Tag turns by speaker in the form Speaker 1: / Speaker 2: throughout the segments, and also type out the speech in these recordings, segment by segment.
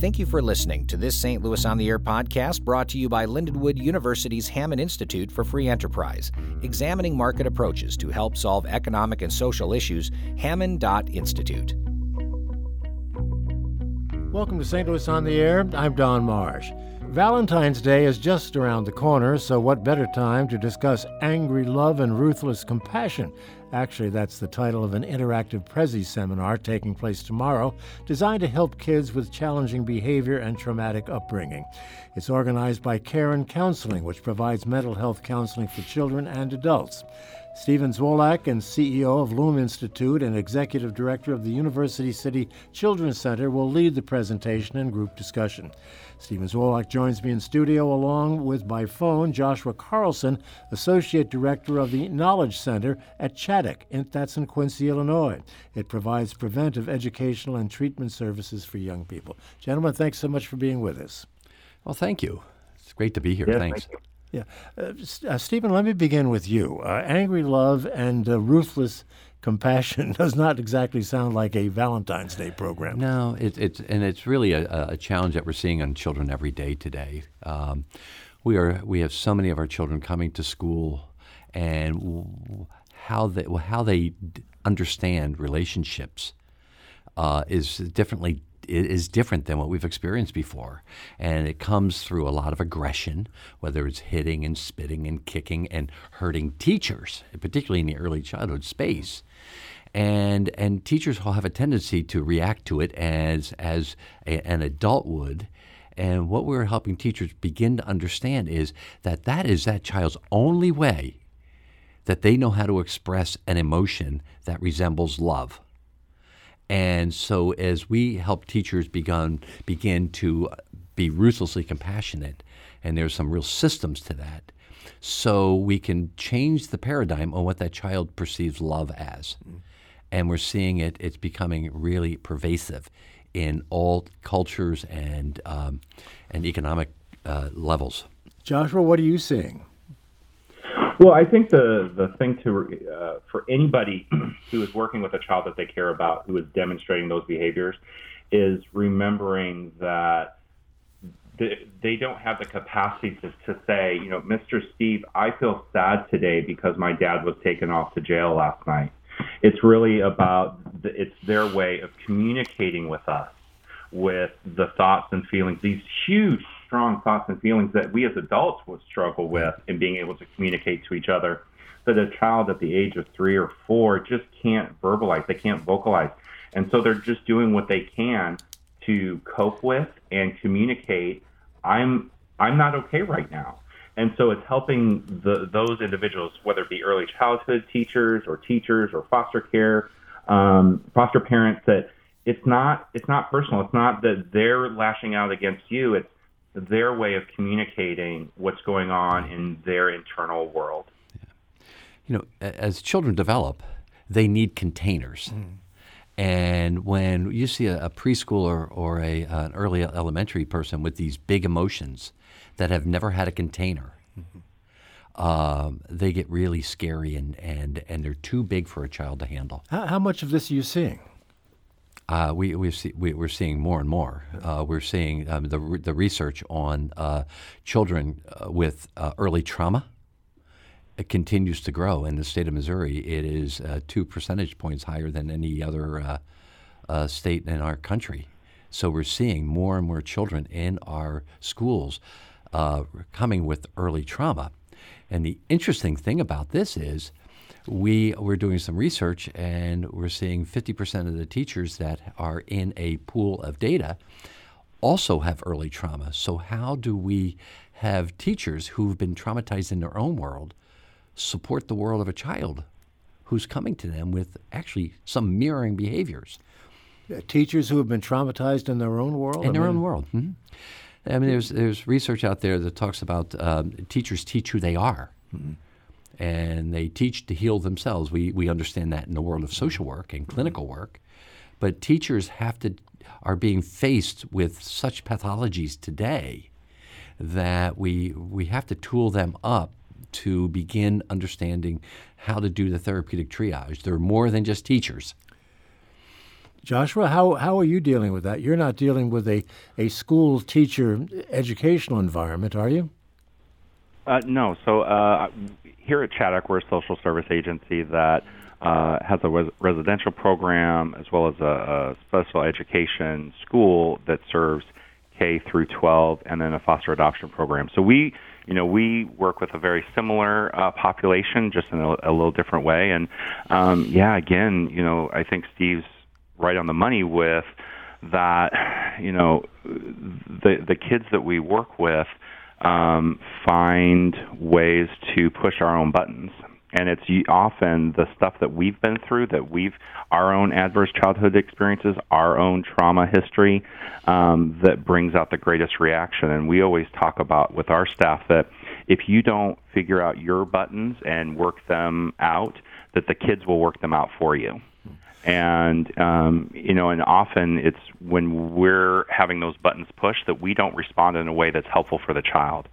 Speaker 1: Thank you for listening to this St. Louis on the Air podcast brought to you by Lindenwood University's Hammond Institute for Free Enterprise, examining market approaches to help solve economic and social issues. Hammond.institute.
Speaker 2: Welcome to St. Louis on the Air. I'm Don Marsh. Valentine's Day is just around the corner, so what better time to discuss angry love and ruthless compassion? Actually, that's the title of an interactive Prezi seminar taking place tomorrow, designed to help kids with challenging behavior and traumatic upbringing. It's organized by Caron Counseling, which provides mental health counseling for children and adults. Stephen Zwolak and CEO of LUME Institute and executive director of the University City Children's Center will lead the presentation and group discussion. Stephen Zwolak joins me in studio along with by phone Joshua Carlson, associate director of the Knowledge Center at Chaddock, that's in Quincy, Illinois. It provides preventive educational and treatment services for young people. Gentlemen, thanks so much for being with us.
Speaker 3: Well, thank you. It's great to be here.
Speaker 4: Yeah,
Speaker 3: Thanks.
Speaker 4: thank
Speaker 2: Yeah. Uh, S- uh, Stephen, let me begin with you. Uh, angry love and uh, ruthless compassion does not exactly sound like a Valentine's Day program.
Speaker 3: No, it, it's and it's really a, a challenge that we're seeing on children every day today. Um, we are we have so many of our children coming to school, and how they how they d- understand relationships uh, is differently is different than what we've experienced before, and it comes through a lot of aggression, whether it's hitting and spitting and kicking and hurting teachers, particularly in the early childhood space. And and teachers will have a tendency to react to it as as a, an adult would. And what we're helping teachers begin to understand is that that is that child's only way that they know how to express an emotion that resembles love. And so, as we help teachers begin begin to be ruthlessly compassionate, and there's some real systems to that, so we can change the paradigm on what that child perceives love as. And we're seeing it; it's becoming really pervasive in all cultures and um, and economic uh, levels.
Speaker 2: Joshua, what are you seeing?
Speaker 4: Well, I think the the thing to uh, for anybody who is working with a child that they care about, who is demonstrating those behaviors, is remembering that they, don't have the capacity to, to say, you know, Mr. Steve, I feel sad today because my dad was taken off to jail last night. It's really about the, it's their way of communicating with us with the thoughts and feelings, these huge, strong thoughts and feelings that we as adults would struggle with in being able to communicate to each other. That a child at the age of three or four just can't verbalize, they can't vocalize. And so they're just doing what they can to cope with and communicate. I'm I'm not okay right now. And so it's helping the, those individuals, whether it be early childhood teachers or teachers or foster care, um, foster parents, that it's not it's not personal. It's not that they're lashing out against you. It's their way of communicating what's going on in their internal world.
Speaker 3: you know, as children develop, they need containers. And when you see a, a preschooler or a, an early elementary person with these big emotions that have never had a container, um, they get really scary and, and, and they're too big for a child to handle.
Speaker 2: How, how much of this are you seeing?
Speaker 3: Uh, we, we we're seeing more and more. Uh, we're seeing um, the, the research on uh, children uh, with uh, early trauma. It continues to grow in the state of Missouri. It is uh, two percentage points higher than any other state in our country. So we're seeing more and more children in our schools coming with early trauma. And the interesting thing about this is we we're doing some research and we're seeing 50% of the teachers that are in a pool of data also have early trauma. So how do we have teachers who've been traumatized in their own world support the world of a child who's coming to them with actually some mirroring behaviors
Speaker 2: Uh, teachers who have been traumatized in their own world?
Speaker 3: in
Speaker 2: I
Speaker 3: their
Speaker 2: mean,
Speaker 3: own world? Mhm. I mean, there's there's research out there that talks about um, teachers teach who they are, and they teach to heal themselves. We we understand that in the world of social work and clinical work, but teachers have to are being faced with such pathologies today that we we have to tool them up to begin understanding how to do the therapeutic triage. They're more than just teachers.
Speaker 2: Joshua, how, how are you dealing with that? You're not dealing with a, a school teacher educational environment, are you?
Speaker 4: Uh, no. So uh, here at Chaddock, we're a social service agency that uh, has a res- residential program as well as a, a special education school that serves K through 12, and then a foster adoption program. So we, you know, we work with a very similar uh, population, just in a, a little different way. And um, yeah, again, you know, I think Steve's right on the money with that. You know, the the kids that we work with um, find ways to push our own buttons. And it's often the stuff that we've been through that we've our own adverse childhood experiences our own trauma history um, that brings out the greatest reaction. And we always talk about with our staff that if you don't figure out your buttons and work them out that the kids will work them out for you and um, you know and often it's when we're having those buttons pushed that we don't respond in a way that's helpful for the child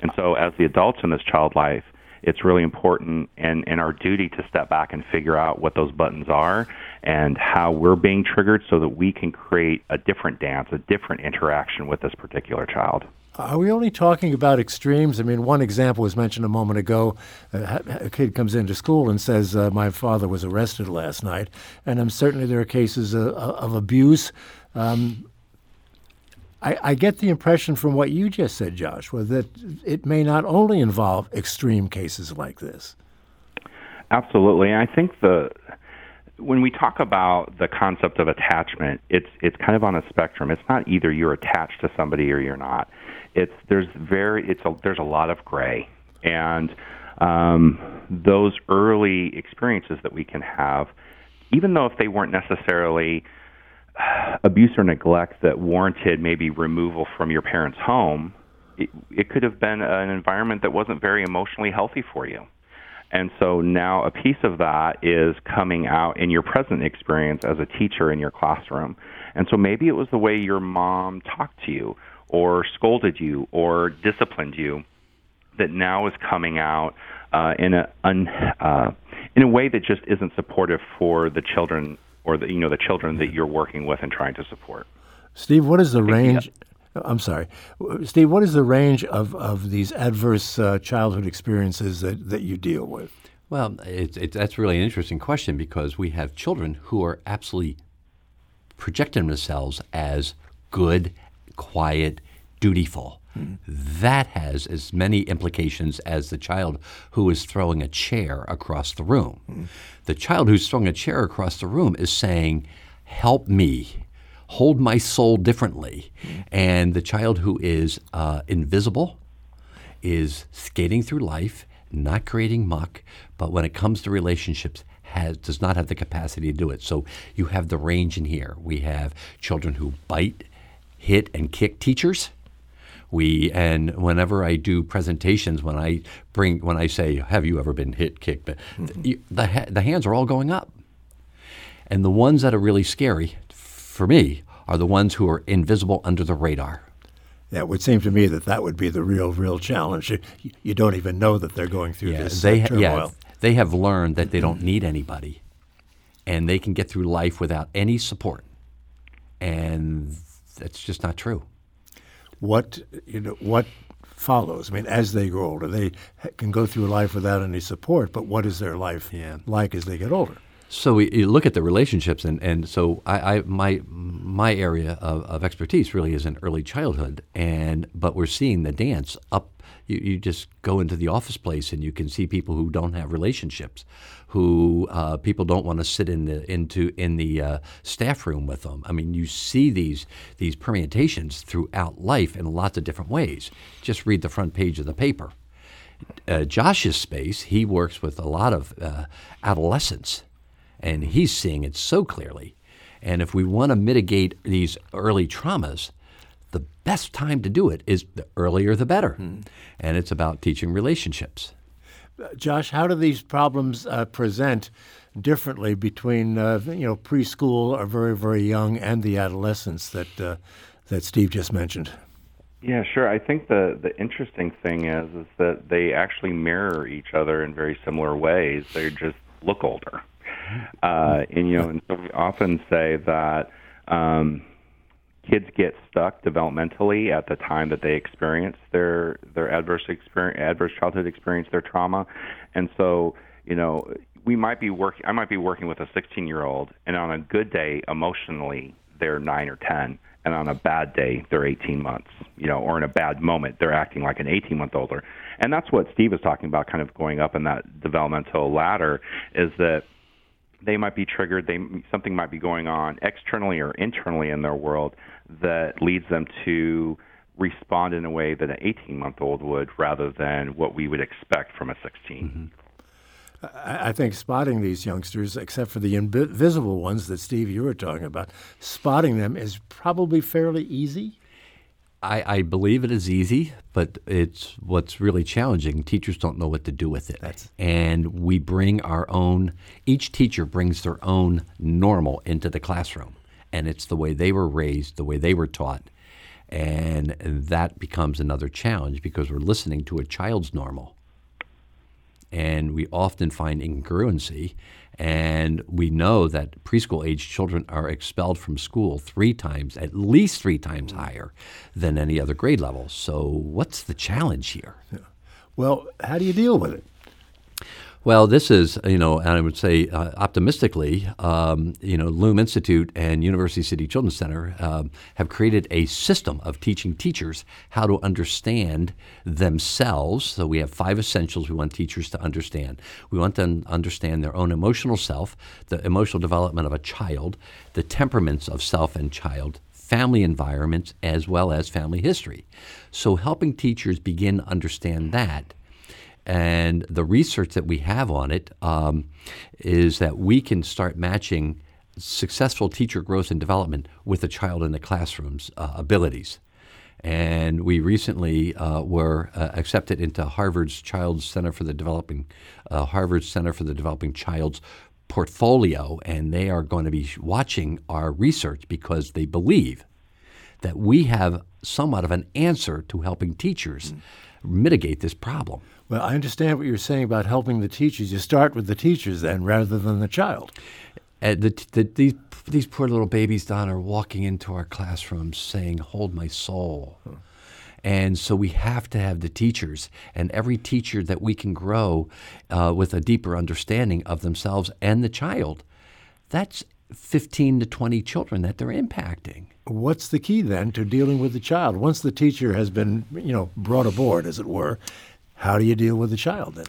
Speaker 4: and so as the adults in this child life it's really important and, and our duty to step back and figure out what those buttons are and how we're being triggered so that we can create a different dance, a different interaction with this particular child.
Speaker 2: Are we only talking about extremes? I mean, one example was mentioned a moment ago. A kid comes into school and says, uh, My father was arrested last night. And um, certainly there are cases of, of abuse. Um, I, I, get the impression from what you just said, Joshua, that it may not only involve extreme cases like this.
Speaker 4: Absolutely. I think the when we talk about the concept of attachment, it's it's kind of on a spectrum. It's not either you're attached to somebody or you're not. It's there's very it's a, there's a lot of gray, and um, those early experiences that we can have, even though if they weren't necessarily abuse or neglect that warranted maybe removal from your parents' home, it, it could have been an environment that wasn't very emotionally healthy for you. And so now a piece of that is coming out in your present experience as a teacher in your classroom. And so maybe it was the way your mom talked to you or scolded you or disciplined you that now is coming out uh, in a un, uh, in a way that just isn't supportive for the children or the you know the children that you're working with and trying to support.
Speaker 2: Steve, what is the range? I'm sorry, Steve. What is the range of, of these adverse uh, childhood experiences that, that you deal with?
Speaker 3: Well, it's, it's, that's really an interesting question because we have children who are absolutely projecting themselves as good, quiet, dutiful. Mm. That has as many implications as the child who is throwing a chair across the room. Mm. The child who's throwing a chair across the room is saying, Help me, hold my soul differently. And the child who is uh, invisible is skating through life, not creating muck, but when it comes to relationships, has, does not have the capacity to do it. So you have the range in here. We have children who bite, hit, and kick teachers we and whenever I do presentations, when I bring when I say, "Have you ever been hit, kicked?" Mm-hmm. the, the the hands are all going up, and the ones that are really scary for me are the ones who are invisible under the radar.
Speaker 2: Yeah, it would seem to me that that would be the real, real challenge. You, you don't even know that they're going through
Speaker 3: yeah,
Speaker 2: this
Speaker 3: they,
Speaker 2: uh, turmoil. Yeah,
Speaker 3: they have learned that they don't need anybody, and they can get through life without any support, and that's just not true
Speaker 2: what you know what follows. I mean, as they grow older, they can go through life without any support. But what is their life yeah. like as they get older?
Speaker 3: So we, you look at the relationships, and, and so I, I my my area of, of expertise really is in early childhood, and but we're seeing the dance up you, you just go into the office place and you can see people who don't have relationships, who uh, people don't want to sit in the into in the uh, staff room with them. I mean, you see these these permutations throughout life in lots of different ways. Just read the front page of the paper. Uh, Josh's space, he works with a lot of uh, adolescents, and he's seeing it so clearly. And if we want to mitigate these early traumas, the best time to do it is the earlier the better. Hmm. And it's about teaching relationships.
Speaker 2: Josh, how do these problems uh, present differently between uh, you know preschool or very very young and the adolescents that uh, that Steve just mentioned?
Speaker 4: Yeah, sure. I think the the interesting thing is is that they actually mirror each other in very similar ways. They just look older. Uh, and you know, and so we often say that um, kids get stuck developmentally at the time that they experience their their adverse experience, adverse childhood experience, their trauma, and so you know, we might be working. I might be working with a 16 year old, and on a good day, emotionally, they're nine or 10 and on a bad day they're 18 months you know or in a bad moment they're acting like an 18 month older and that's what steve was talking about kind of going up in that developmental ladder is that they might be triggered they something might be going on externally or internally in their world that leads them to respond in a way that an 18 month old would rather than what we would expect from a 16 mm-hmm.
Speaker 2: I think spotting these youngsters, except for the invisible ones that Steve you were talking about, spotting them is probably fairly easy.
Speaker 3: I, I, believe it is easy, but it's what's really challenging. Teachers don't know what to do with it, That's... and we bring our own. Each teacher brings their own normal into the classroom, and it's the way they were raised, the way they were taught, and that becomes another challenge because we're listening to a child's normal and we often find incongruency. And we know that preschool age children are expelled from school three times, at least three times mm. higher than any other grade level. So, what's the challenge here? Yeah.
Speaker 2: Well, how do you deal with it?
Speaker 3: Well, this is, you know, and I would say uh, optimistically, um, you know, LUME Institute and University City Children's Center um, have created a system of teaching teachers how to understand themselves. So we have five essentials we want teachers to understand. We want them to understand their own emotional self, the emotional development of a child, the temperaments of self and child, family environments, as well as family history. So helping teachers begin to understand that and the research that we have on it um, is that we can start matching successful teacher growth and development with a child in the classroom's uh, abilities. And we recently uh, were uh, accepted into Harvard's Child Center for the Developing, uh, Harvard Center for the Developing Child's portfolio, and they are going to be watching our research because they believe that we have somewhat of an answer to helping teachers mm. mitigate this problem.
Speaker 2: Well, I understand what you're saying about helping the teachers. You start with the teachers then rather than the child.
Speaker 3: Uh, the, the, these, these poor little babies, Don, are walking into our classrooms saying, Hold my soul. And so we have to have the teachers, and every teacher that we can grow uh, with a deeper understanding of themselves and the child. That's 15 to 20 children that they're impacting.
Speaker 2: What's the key then to dealing with the child? Once the teacher has been, you know, brought aboard, as it were, how do you deal with a child then?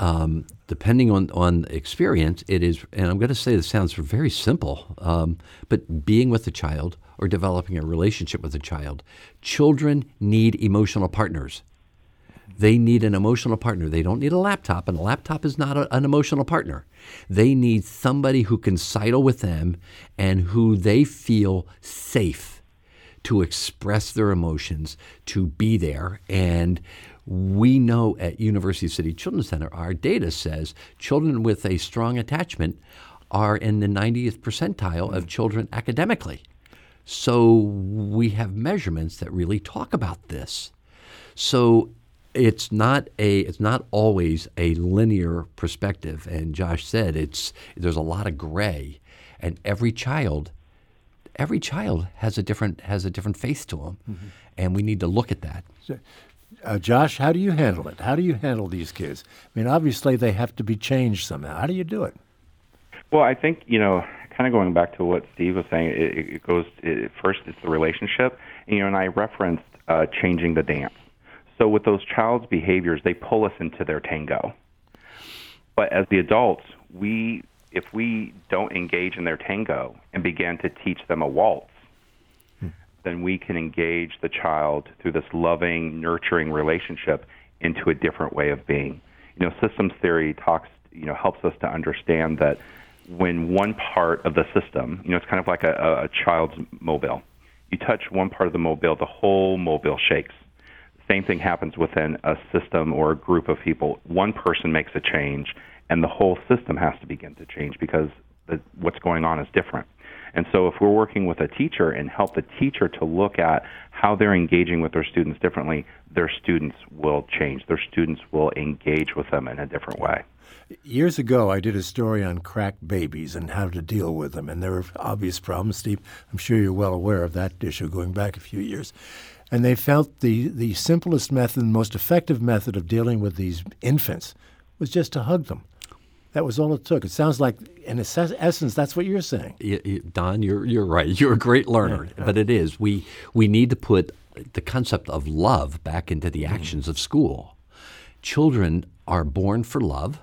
Speaker 3: Um, depending on, on experience, it is, and I'm going to say this sounds very simple, um, but being with the child or developing a relationship with a child, children need emotional partners. They need an emotional partner. They don't need a laptop, and a laptop is not a, an emotional partner. They need somebody who can sidle with them and who they feel safe to express their emotions, to be there. And we know at University City Children's Center, our data says children with a strong attachment are in the 90th percentile of children academically. So we have measurements that really talk about this. So it's not a it's not always a linear perspective and Josh said it's there's a lot of gray and every child every child has a different has a different face to them mm-hmm. and we need to look at that. So,
Speaker 2: uh, Josh, how do you handle it? How do you handle these kids? I mean, obviously they have to be changed somehow. How do you do it?
Speaker 4: Well, I think you know, kind of going back to what Steve was saying. It, it goes it, first. It's the relationship, and, you know, and I referenced uh, changing the dance. So with those child's behaviors, they pull us into their tango. But as the adults, we if we don't engage in their tango and begin to teach them a waltz, then we can engage the child through this loving, nurturing relationship into a different way of being. You know, systems theory talks, you know, helps us to understand that when one part of the system, you know, it's kind of like a, a child's mobile. You touch one part of the mobile, the whole mobile shakes. Same thing happens within a system or a group of people. One person makes a change, and the whole system has to begin to change because the, what's going on is different. And so if we're working with a teacher and help the teacher to look at how they're engaging with their students differently, their students will change. Their students will engage with them in a different way.
Speaker 2: Years ago, I did a story on crack babies and how to deal with them, and there were obvious problems. Steve, I'm sure you're well aware of that issue going back a few years. And they felt the, the simplest method, the most effective method of dealing with these infants was just to hug them. That was all it took. It sounds like, in essence, that's what you're saying.
Speaker 3: Don, you're you're right. You're a great learner, yeah. but it is we we need to put the concept of love back into the mm-hmm. actions mm. of school. Children are born for love.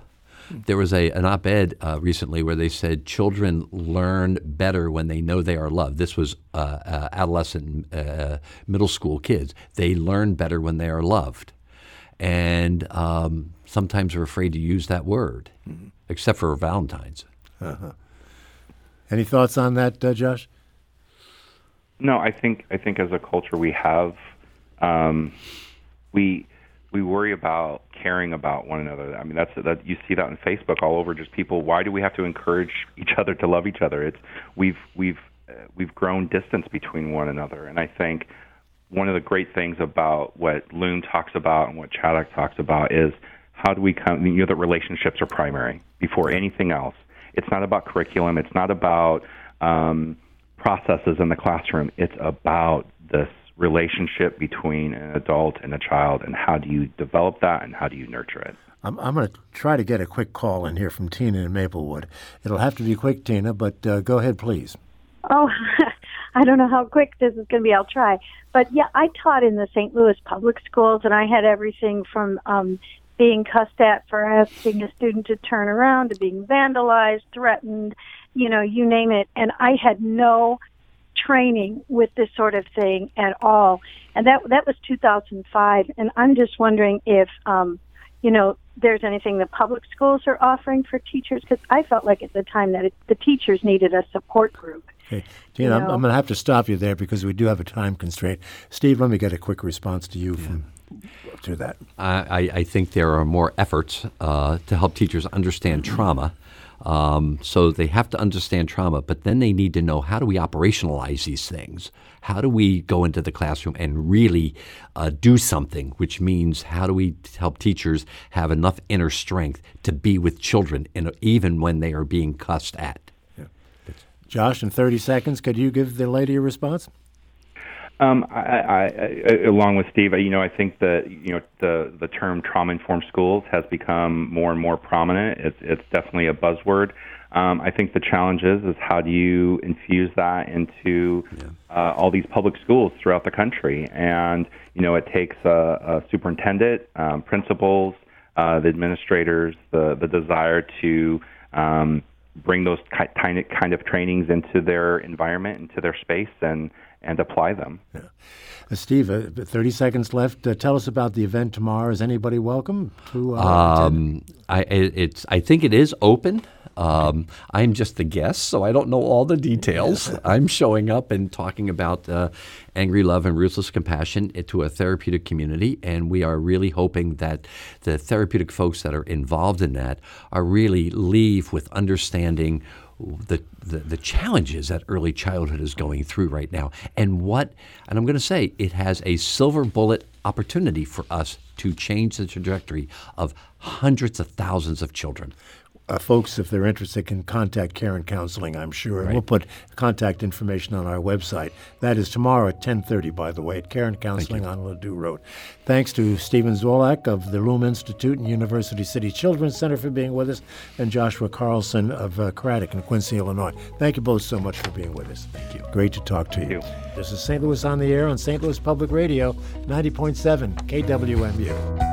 Speaker 3: There was a an op-ed uh, recently where they said children learn better when they know they are loved. This was uh, uh, adolescent, uh, middle school kids. They learn better when they are loved, and um, sometimes are afraid to use that word, mm-hmm. Except for Valentine's. Uh-huh.
Speaker 2: Any thoughts on that, uh, Josh?
Speaker 4: No, I think I think as a culture we have um, we we worry about caring about one another. I mean, that's that you see that on Facebook all over. Just people. Why do we have to encourage each other to love each other? It's we've we've uh, we've grown distance between one another, and I think one of the great things about what LUME talks about and what Chaddock talks about is how do we come? You know, that relationships are primary before anything else. It's not about curriculum. It's not about um, processes in the classroom. It's about this relationship between an adult and a child, and how do you develop that and how do you nurture it?
Speaker 2: I'm, I'm going to try to get a quick call in here from Tina in Maplewood. It'll have to be quick, Tina, but uh, go ahead, please.
Speaker 5: Oh, I don't know how quick this is going to be. I'll try. But yeah, I taught in the St. Louis public schools, and I had everything from um, being cussed at for asking a student to turn around to being vandalized, threatened, you know, you name it. And I had no training with this sort of thing at all. And that that was 2005. And I'm just wondering if, um, you know, there's anything the public schools are offering for teachers because I felt like at the time that it, the teachers needed a support group.
Speaker 2: Okay, Tina, I'm, I'm going to have to stop you there because we do have a time constraint. Steve, let me get a quick response to you yeah. from to that.
Speaker 3: I, I, think there are more efforts uh, to help teachers understand trauma um, so they have to understand trauma, but then they need to know how do we operationalize these things? How do we go into the classroom and really uh, do something, which means how do we help teachers have enough inner strength to be with children, in, even when they are being cussed at? Yeah.
Speaker 2: Josh, in 30 seconds, could you give the lady a response?
Speaker 4: Um, I, I, I, along with Steve, you know, I think that you know the the term trauma-informed schools has become more and more prominent. It's it's definitely a buzzword. Um, I think the challenge is is how do you infuse that into yeah. uh, all these public schools throughout the country? And you know, it takes a, a superintendent, um, principals, uh, the administrators, the the desire to um, bring those kind kind of trainings into their environment, into their space, and and apply them. Yeah.
Speaker 2: Uh, Steve, uh, 30 seconds left. Uh, tell us about the event tomorrow. Is anybody welcome to uh,
Speaker 3: um, I, it's, I think it is open. Um, I'm just the guest, so I don't know all the details. I'm showing up and talking about uh, angry love and ruthless compassion to a therapeutic community, and we are really hoping that the therapeutic folks that are involved in that are really leave with understanding the, the, the challenges that early childhood is going through right now, and what, and I'm going to say, it has a silver bullet opportunity for us to change the trajectory of hundreds of thousands of children
Speaker 2: uh, folks, if they're interested, can contact Karen Counseling, I'm sure. And we'll put contact information on our website. That is tomorrow at 10.30, by the way, at Karen Counseling on Ladue Road. Thanks to Stephen Zwolak of the LUME Institute and University City Children's Center for being with us, and Joshua Carlson of uh, Chaddock in Quincy, Illinois. Thank you both so much for being with us.
Speaker 3: Thank you.
Speaker 2: Great to talk to
Speaker 4: you.
Speaker 2: you. This is St. Louis on the Air on St. Louis Public Radio, 90.7 KWMU.